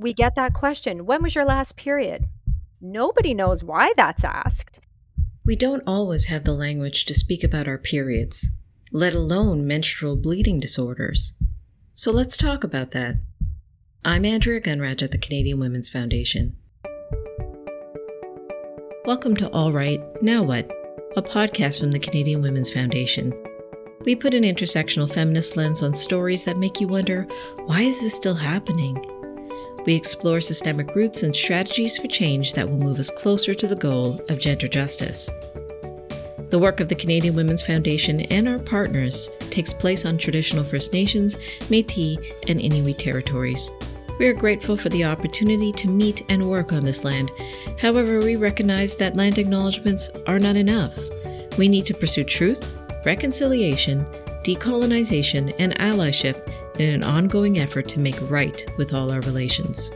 We get that question When was your last period? Nobody knows why that's asked. We don't always have the language to speak about our periods, let alone menstrual bleeding disorders. So let's talk about that. I'm Andrea Gunraj at the Canadian Women's Foundation. Welcome to All Right, Now What, a podcast from the Canadian Women's Foundation. We put an intersectional feminist lens on stories that make you wonder why is this still happening? We explore systemic roots and strategies for change that will move us closer to the goal of gender justice. The work of the Canadian Women's Foundation and our partners takes place on traditional First Nations, Metis, and Inuit territories. We are grateful for the opportunity to meet and work on this land. However, we recognize that land acknowledgements are not enough. We need to pursue truth, reconciliation, decolonization, and allyship in an ongoing effort to make right with all our relations.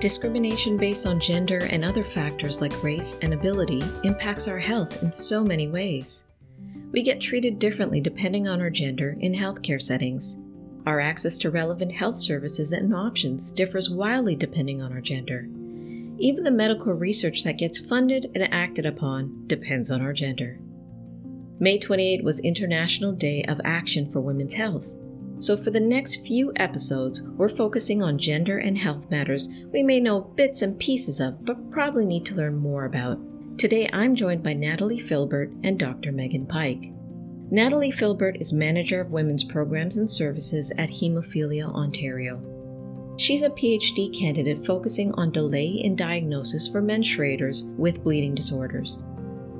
Discrimination based on gender and other factors like race and ability impacts our health in so many ways. We get treated differently depending on our gender in healthcare settings. Our access to relevant health services and options differs wildly depending on our gender. Even the medical research that gets funded and acted upon depends on our gender. May 28 was International Day of Action for Women's Health. So, for the next few episodes, we're focusing on gender and health matters we may know bits and pieces of, but probably need to learn more about. Today, I'm joined by Natalie Philbert and Dr. Meghan Pike. Natalie Philbert is Manager of Women's Programs and Services at Hemophilia Ontario. She's a PhD candidate focusing on delay in diagnosis for menstruators with bleeding disorders.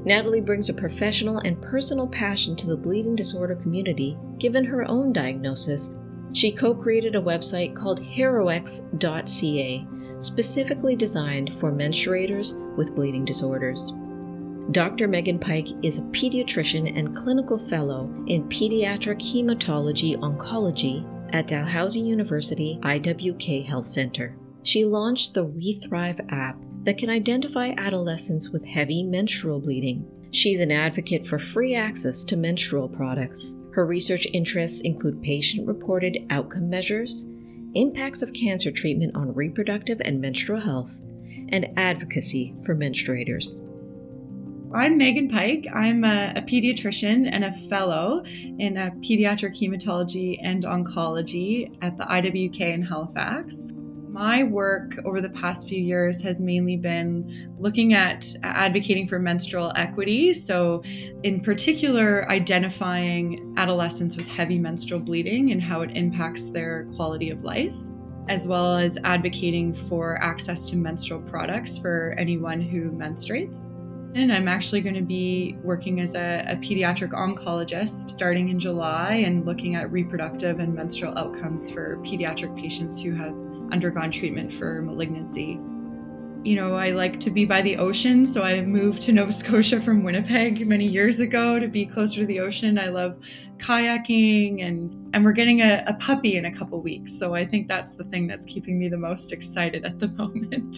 Natalie brings a professional and personal passion to the bleeding disorder community given her own diagnosis. She co created a website called heroixx.ca, specifically designed for menstruators with bleeding disorders. Dr. Meghan Pike is a pediatrician and clinical fellow in pediatric hematology oncology at Dalhousie University IWK Health Center. She launched the WeThrive app that can identify adolescents with heavy menstrual bleeding. She's an advocate for free access to menstrual products. Her research interests include patient reported outcome measures, impacts of cancer treatment on reproductive and menstrual health, and advocacy for menstruators. I'm Meghan Pike. I'm a, a, pediatrician and a fellow in a pediatric hematology and oncology at the IWK in Halifax. My work over the past few years has mainly been looking at uh, advocating for menstrual equity. So, in particular, identifying adolescents with heavy menstrual bleeding and how it impacts their quality of life, as well as advocating for access to menstrual products for anyone who menstruates. And I'm actually going to be working as a, a, pediatric oncologist starting in July and looking at reproductive and menstrual outcomes for pediatric patients who have undergone treatment for malignancy. You know, I like to be by the ocean, so I moved to Nova Scotia from Winnipeg many years ago to be closer to the ocean. I love kayaking and and we're getting a, a puppy in a couple weeks. So I think that's the thing that's keeping me the most excited at the moment.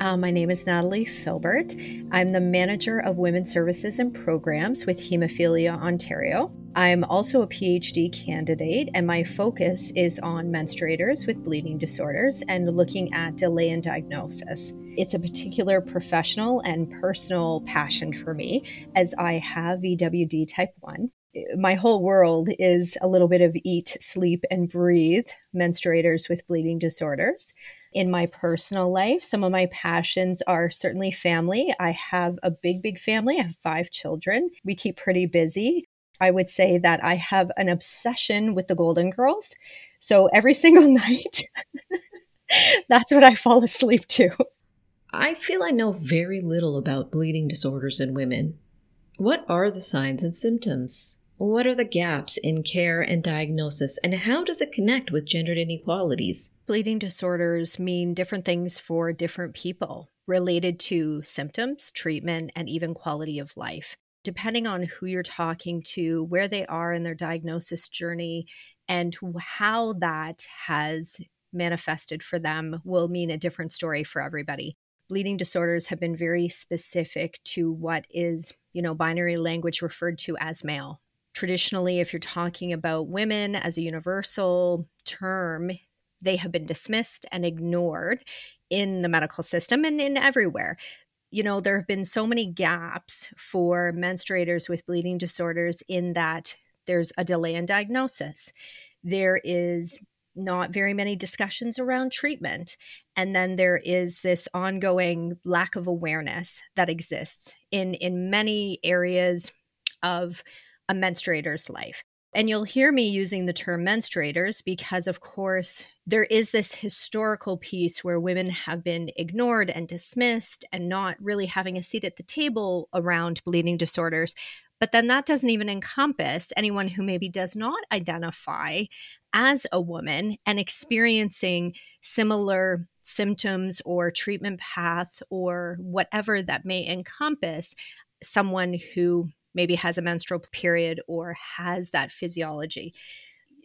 Uh, my name is Natalie Philbert. I'm the manager of women's services and programs with Hemophilia Ontario. I'm also a PhD candidate, and my focus is on menstruators with bleeding disorders and looking at delay in diagnosis. It's a particular professional and personal passion for me as I have VWD type 1 my whole world is a little bit of eat, sleep, and breathe menstruators with bleeding disorders. In my personal life, some of my passions are certainly family. I have a big, big family. I have five children. We keep pretty busy. I would say that I have an obsession with the Golden Girls. So every single night, that's what I fall asleep to. I feel I know very little about bleeding disorders in women. What are the signs and symptoms? What are the gaps in care and diagnosis, and how does it connect with gendered inequalities? Bleeding disorders mean different things for different people related to symptoms, treatment, and even quality of life depending on who you're talking to, where they are in their diagnosis journey, and how that has manifested for them will mean a different story for everybody. Bleeding disorders have been very specific to what is, you know, binary language referred to as male. Traditionally, if you're talking about women as a universal term, they have been dismissed and ignored in the medical system and in everywhere. You know, there have been so many gaps for menstruators with bleeding disorders in that there's a delay in diagnosis. There is not very many discussions around treatment. And then there is this ongoing lack of awareness that exists in, in many areas of a menstruator's life. And you'll hear me using the term menstruators because, of course, there is this historical piece where women have been ignored and dismissed and not really having a seat at the table around bleeding disorders. But then that doesn't even encompass anyone who maybe does not identify as a woman and experiencing similar symptoms or treatment path or whatever that may encompass someone who maybe has a menstrual period or has that physiology.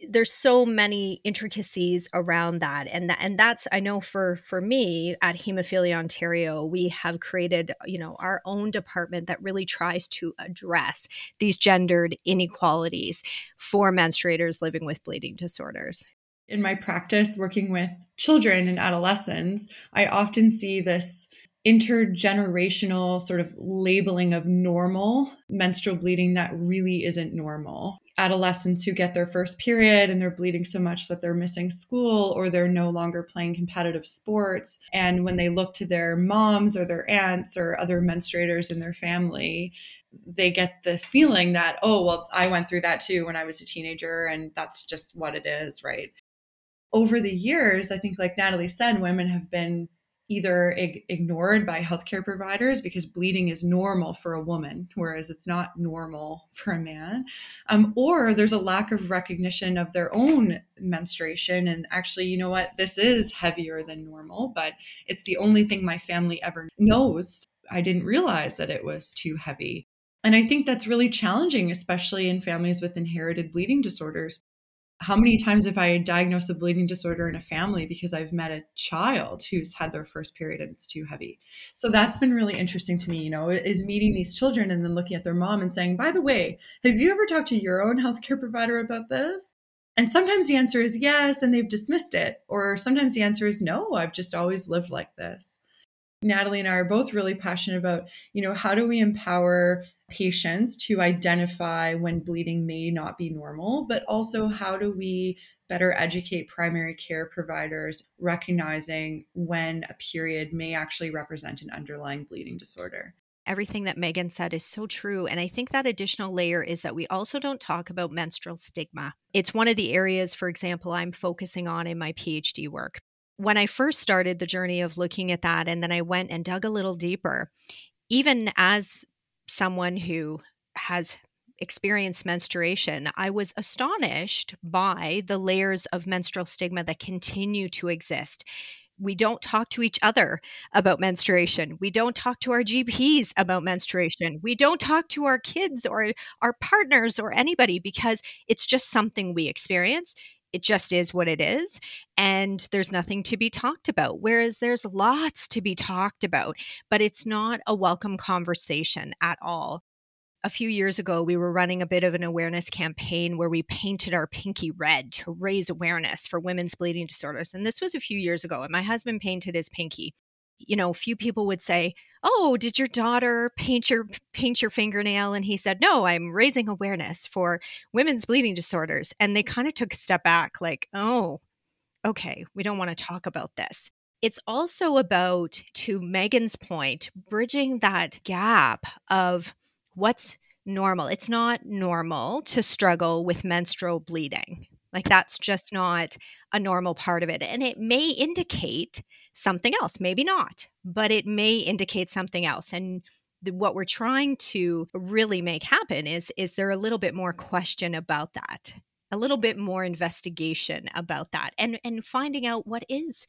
There's so many intricacies around that and that, and that's i know for for me at hemophilia ontario we have created you know our own department that really tries to address these gendered inequalities for menstruators living with bleeding disorders. In my practice working with children and adolescents i often see this intergenerational sort of labeling of normal menstrual bleeding that really isn't normal. Adolescents who get their first period and they're bleeding so much that they're missing school or they're no longer playing competitive sports. And when they look to their moms or their aunts or other menstruators in their family, they get the feeling that, oh, well, I went through that too when I was a teenager, and that's just what it is, right? Over the years, I think, like Natalie said, women have been either ig- ignored by healthcare providers because bleeding is normal for a woman, whereas it's not normal for a man, um, or there's a lack of recognition of their own menstruation. And actually, you know what? This is heavier than normal, but it's the only thing my family ever knows. I didn't realize that it was too heavy. And I think that's really challenging, especially in families with inherited bleeding disorders how many times have I diagnosed a bleeding disorder in a family because I've met a child who's had their first period and it's too heavy? So that's been really interesting to me, you know, is meeting these children and then looking at their mom and saying, by the way, have you ever talked to your own healthcare provider about this? And sometimes the answer is yes, and they've dismissed it. Or sometimes the answer is no, I've just always lived like this. Natalie and I are both really passionate about, you know, how do we empower patients to identify when bleeding may not be normal, but also how do we better educate primary care providers recognizing when a period may actually represent an underlying bleeding disorder. Everything that Meghan said is so true. And I think that additional layer is that we also don't talk about menstrual stigma. It's one of the areas, for example, I'm focusing on in my PhD work when I first started the journey of looking at that, and then I went and dug a little deeper, even as someone who has experienced menstruation, I was astonished by the layers of menstrual stigma that continue to exist. We don't talk to each other about menstruation. We don't talk to our GPs about menstruation. We don't talk to our kids or our partners or anybody because it's just something we experience it just is what it is and there's nothing to be talked about whereas there's lots to be talked about but it's not a welcome conversation at all. A few years ago we were running a bit of an awareness campaign where we painted our pinky red to raise awareness for women's bleeding disorders and this was a few years ago and my husband painted his pinky you know, few people would say, "Oh, did your daughter paint your paint your fingernail?" And he said, "No, I'm raising awareness for women's bleeding disorders." And they kind of took a step back like, "Oh, okay, we don't want to talk about this." It's also about to Meghan's point, bridging that gap of what's normal. It's not normal to struggle with menstrual bleeding. Like that's just not a normal part of it. And it may indicate something else, maybe not, but it may indicate something else. And what we're trying to really make happen is is there a little bit more question about that a little bit more investigation about that and and finding out what is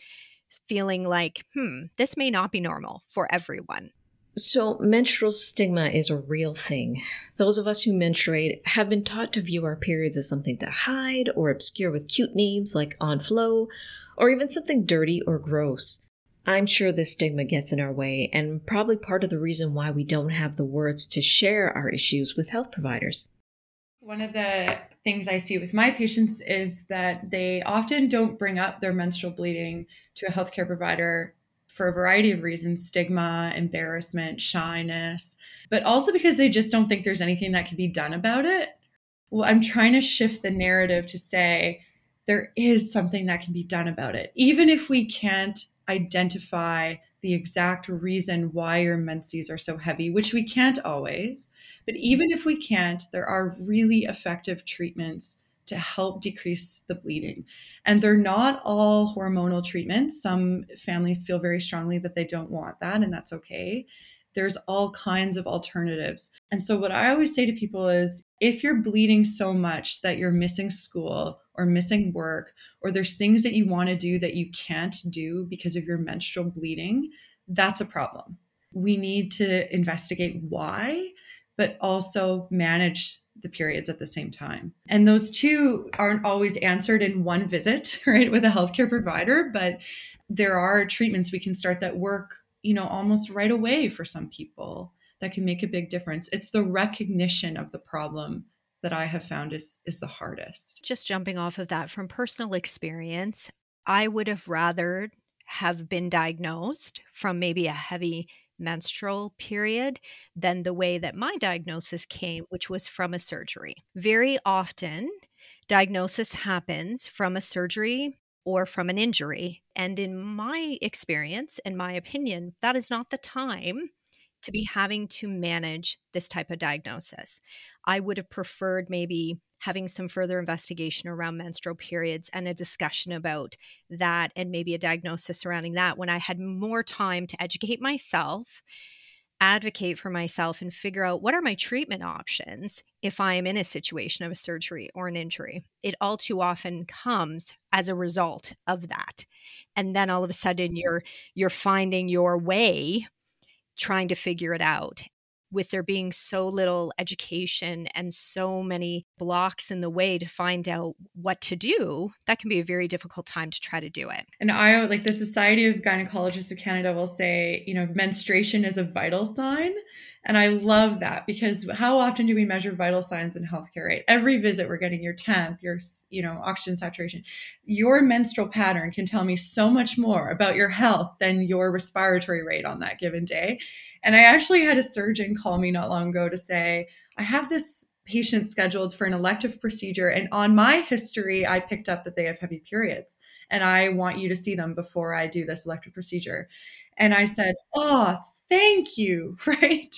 feeling like hmm this may not be normal for everyone so, menstrual stigma is a real thing. Those of us who menstruate have been taught to view our periods as something to hide or obscure with cute names like Aunt Flo, or even something dirty or gross. I'm sure this stigma gets in our way, and probably part of the reason why we don't have the words to share our issues with health providers. One of the things I see with my patients is that they often don't bring up their menstrual bleeding to a healthcare provider for a variety of reasons stigma, embarrassment, shyness, but also because they just don't think there's anything that can be done about it. Well, I'm trying to shift the narrative to say there is something that can be done about it. Even if we can't identify the exact reason why your menses are so heavy, which we can't always. But even if we can't, there are really effective treatments to help decrease the bleeding. And they're not all hormonal treatments. Some families feel very strongly that they don't want that, and that's okay. There's all kinds of alternatives. And so, what I always say to people is if you're bleeding so much that you're missing school or missing work, or there's things that you want to do that you can't do because of your menstrual bleeding, that's a problem. We need to investigate why, but also manage the periods at the same time. And those two aren't always answered in one visit, right, with a healthcare provider, but there are treatments we can start that work, you know, almost right away for some people that can make a big difference. It's the recognition of the problem that I have found is is the hardest. Just jumping off of that from personal experience, I would have rather have been diagnosed from maybe a heavy menstrual period than the way that my diagnosis came, mm-hmm. which was from a surgery. Very often, diagnosis happens from a surgery or from an injury. And in my experience, in my opinion, that is not the time to be having to manage this type of diagnosis. I would have preferred maybe having some further investigation around menstrual periods and a discussion about that and maybe a diagnosis surrounding that when I had more time to educate myself, advocate for myself, and figure out what are my treatment options if I am in a situation of a surgery or an injury. It all too often comes as a result of that. And then all of a sudden mm-hmm. you're you're finding your way trying to figure it out with there being so little education and so many blocks in the way to find out what to do, that can be a very difficult time to try to do it. And I like the Society of Gynecologists of Canada will say, you know, menstruation is a vital sign. And I love that because how often do we measure vital signs in healthcare, right? Every visit we're getting your temp, your, you know, oxygen saturation. Your menstrual pattern can tell me so much more about your health than your respiratory rate on that given day. And I actually had a surgeon call me not long ago to say, I have this patient scheduled for an elective procedure and on my history I picked up that they have heavy periods and I want you to see them before I do this elective procedure. And I said, "Oh, thank you, right?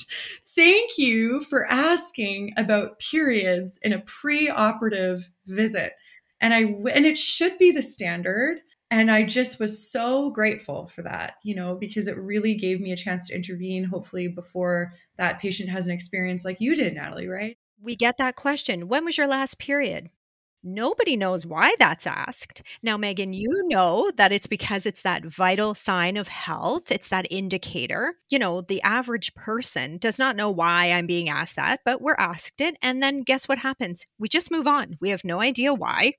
Thank you for asking about periods in a pre-operative visit. And I and it should be the standard. And I just was so grateful for that, you know, because it really gave me a chance to intervene, hopefully before that patient has an experience like you did, Natalie, right? We get that question. When was your last period? Nobody knows why that's asked. Now, Meghan, you know that it's because it's that vital sign of health. It's that indicator. You know, the average person does not know why I'm being asked that, but we're asked it. And then guess what happens? We just move on. We have no idea why.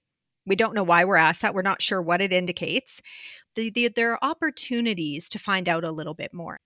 We don't know why we're asked that. We're not sure what it indicates. The, the, there are opportunities to find out a little bit more.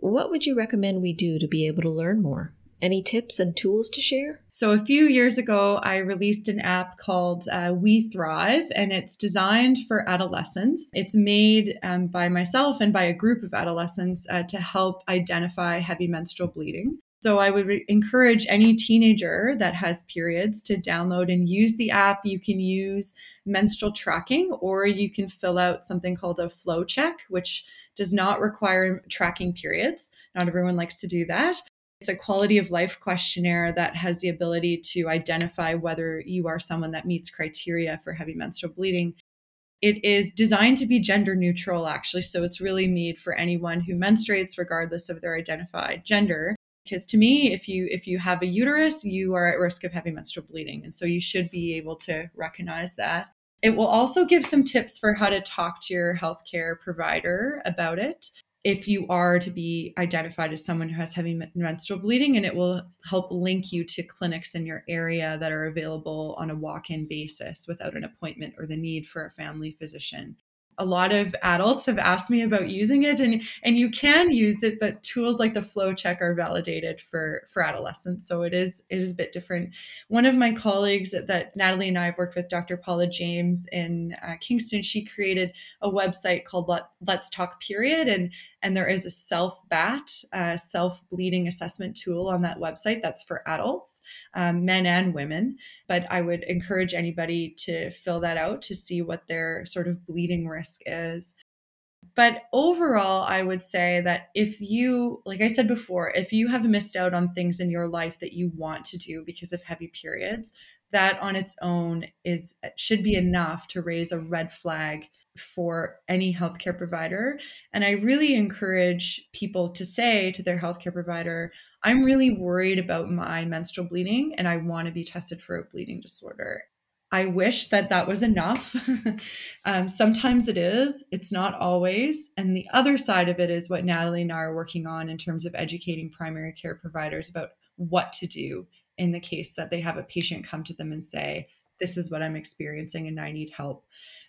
What would you recommend we do to be able to learn more? Any tips and tools to share? So, a few years ago, I released an app called uh, WeThrive, and it's designed for adolescents. It's made um, by myself and by a group of adolescents uh, to help identify heavy menstrual bleeding. So, I would re- encourage any teenager that has periods to download and use the app. You can use menstrual tracking, or you can fill out something called a flow check, which does not require tracking periods. Not everyone likes to do that. It's a quality of life questionnaire that has the ability to identify whether you are someone that meets criteria for heavy menstrual bleeding. It is designed to be gender neutral, actually. So it's really made for anyone who menstruates, regardless of their identified gender. Because to me, if you if you have a uterus, you are at risk of heavy menstrual bleeding, and so you should be able to recognize that. It will also give some tips for how to talk to your healthcare provider about it if you are to be identified as someone who has heavy menstrual bleeding, and it will help link you to clinics in your area that are available on a walk in basis without an appointment or the need for a family physician. A lot of adults have asked me about using it and and you can use it but tools like the flow check are validated for for adolescents so it is it is a bit different. One of my colleagues that, natalie and i have worked with dr paula james in uh, kingston she created a website called Let, let's talk period and and there is a self bat uh, self bleeding assessment tool on that website that's for adults um, men and women but i would encourage anybody to fill that out to see what their sort of bleeding risk is but overall, I would say that if you, like I said before, if you have missed out on things in your life that you want to do because of heavy periods, that on its own is should be enough to raise a red flag for any healthcare provider. And I really encourage people to say to their healthcare provider, I'm really worried about my menstrual bleeding and I want to be tested for a bleeding disorder. I wish that that was enough. um, sometimes it is, it's not always. And the other side of it is what Natalie and I are working on in terms of educating primary care providers about what to do in the case that they have a patient come to them and say, This is what I'm experiencing and I need help.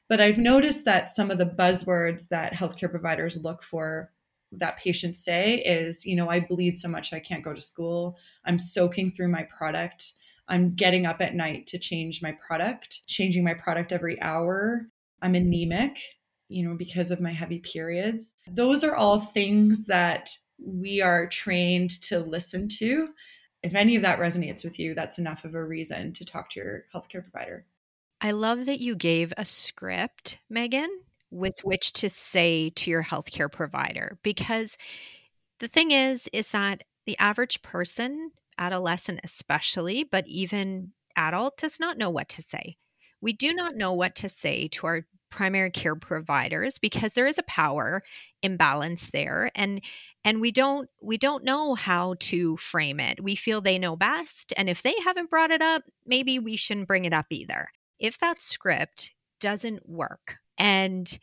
But I've noticed that some of the buzzwords that healthcare providers look for that patients say is, you know, I bleed so much I can't go to school. I'm soaking through my product. I'm getting up at night to change my product, changing my product every hour. I'm anemic, you know, because of my heavy periods. Those are all things that we are trained to listen to. If any of that resonates with you, that's enough of a reason to talk to your healthcare provider. I love that you gave a script, Meghan, with which to say to your healthcare provider because the thing is is that the average person adolescent especially, but even adult, does not know what to say. We do not know what to say to our primary care providers because there is a power imbalance there and and we don't we don't know how to frame it. We feel they know best and if they haven't brought it up, maybe we shouldn't bring it up either. If that script doesn't work and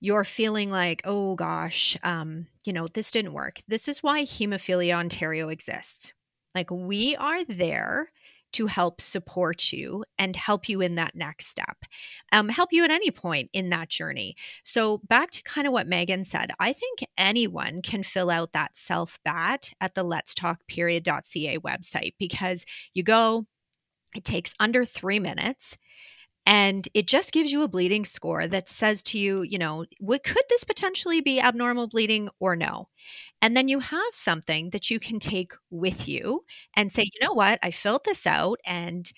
you're feeling like, oh gosh, um, you know, this didn't work. This is why Hemophilia Ontario exists. Like we are there to help support you and help you in that next step, um, help you at any point in that journey. So, back to kind of what Meghan said, I think anyone can fill out that self bat at the let's talk period.ca website because you go, it takes under three minutes. And it just gives you a bleeding score that says to you, you know, what could this potentially be abnormal bleeding or no? And then you have something that you can take with you and say, you know what, I filled this out and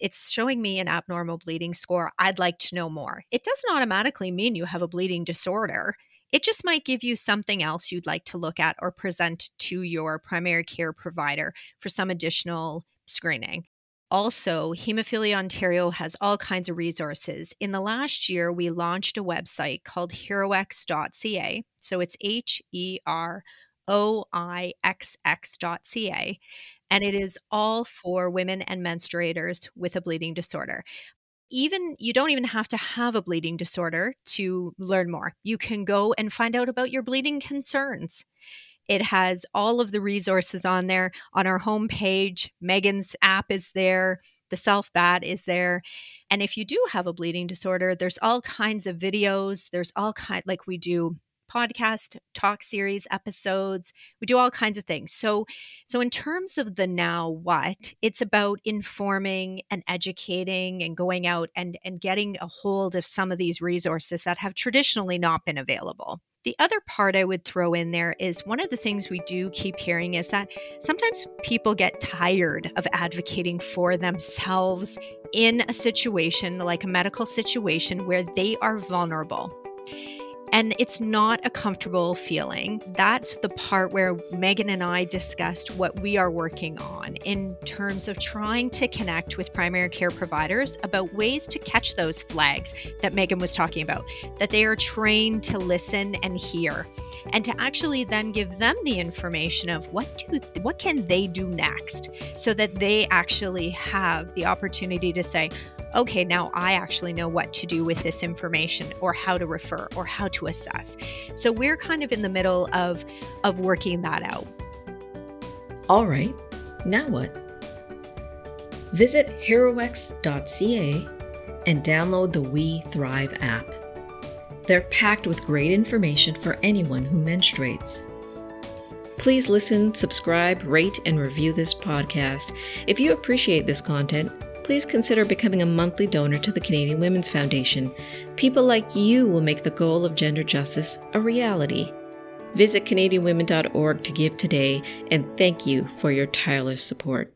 it's showing me an abnormal bleeding score. I'd like to know more. It doesn't automatically mean you have a bleeding disorder. It just might give you something else you'd like to look at or present to your primary care provider for some additional screening. Also, Hemophilia Ontario has all kinds of resources. In the last year, we launched a website called heroixx.ca. So it's H E R O I X X.ca. And it is all for women and menstruators with a bleeding disorder. Even you don't even have to have a bleeding disorder to learn more. You can go and find out about your bleeding concerns. It has all of the resources on there on our homepage. Meghan's app is there. The self bat is there. And if you do have a bleeding disorder, there's all kinds of videos. There's all kind like we do podcast talk series episodes we do all kinds of things so so in terms of the now what it's about informing and educating and going out and and getting a hold of some of these resources that have traditionally not been available the other part I would throw in there is one of the things we do keep hearing is that sometimes people get tired of advocating for themselves in a situation like a medical situation where they are vulnerable. And it's not a comfortable feeling. That's the part where Meghan and I discussed what we are working on in terms of trying to connect with primary care providers about ways to catch those flags that Meghan was talking about, that they are trained to listen and hear and to actually then give them the information of what do what can they do next so that they actually have the opportunity to say okay, now I actually know what to do with this information or how to refer or how to assess. So we're kind of in the middle of of working that out. All right. Now what? Visit heroixx.ca and download the WeThrive app. They're packed with great information for anyone who menstruates. Please listen, subscribe, rate, and review this podcast. If you appreciate this content, please consider becoming a monthly donor to the Canadian Women's Foundation. People like you will make the goal of gender justice a reality. Visit CanadianWomen.org to give today, and thank you for your tireless support.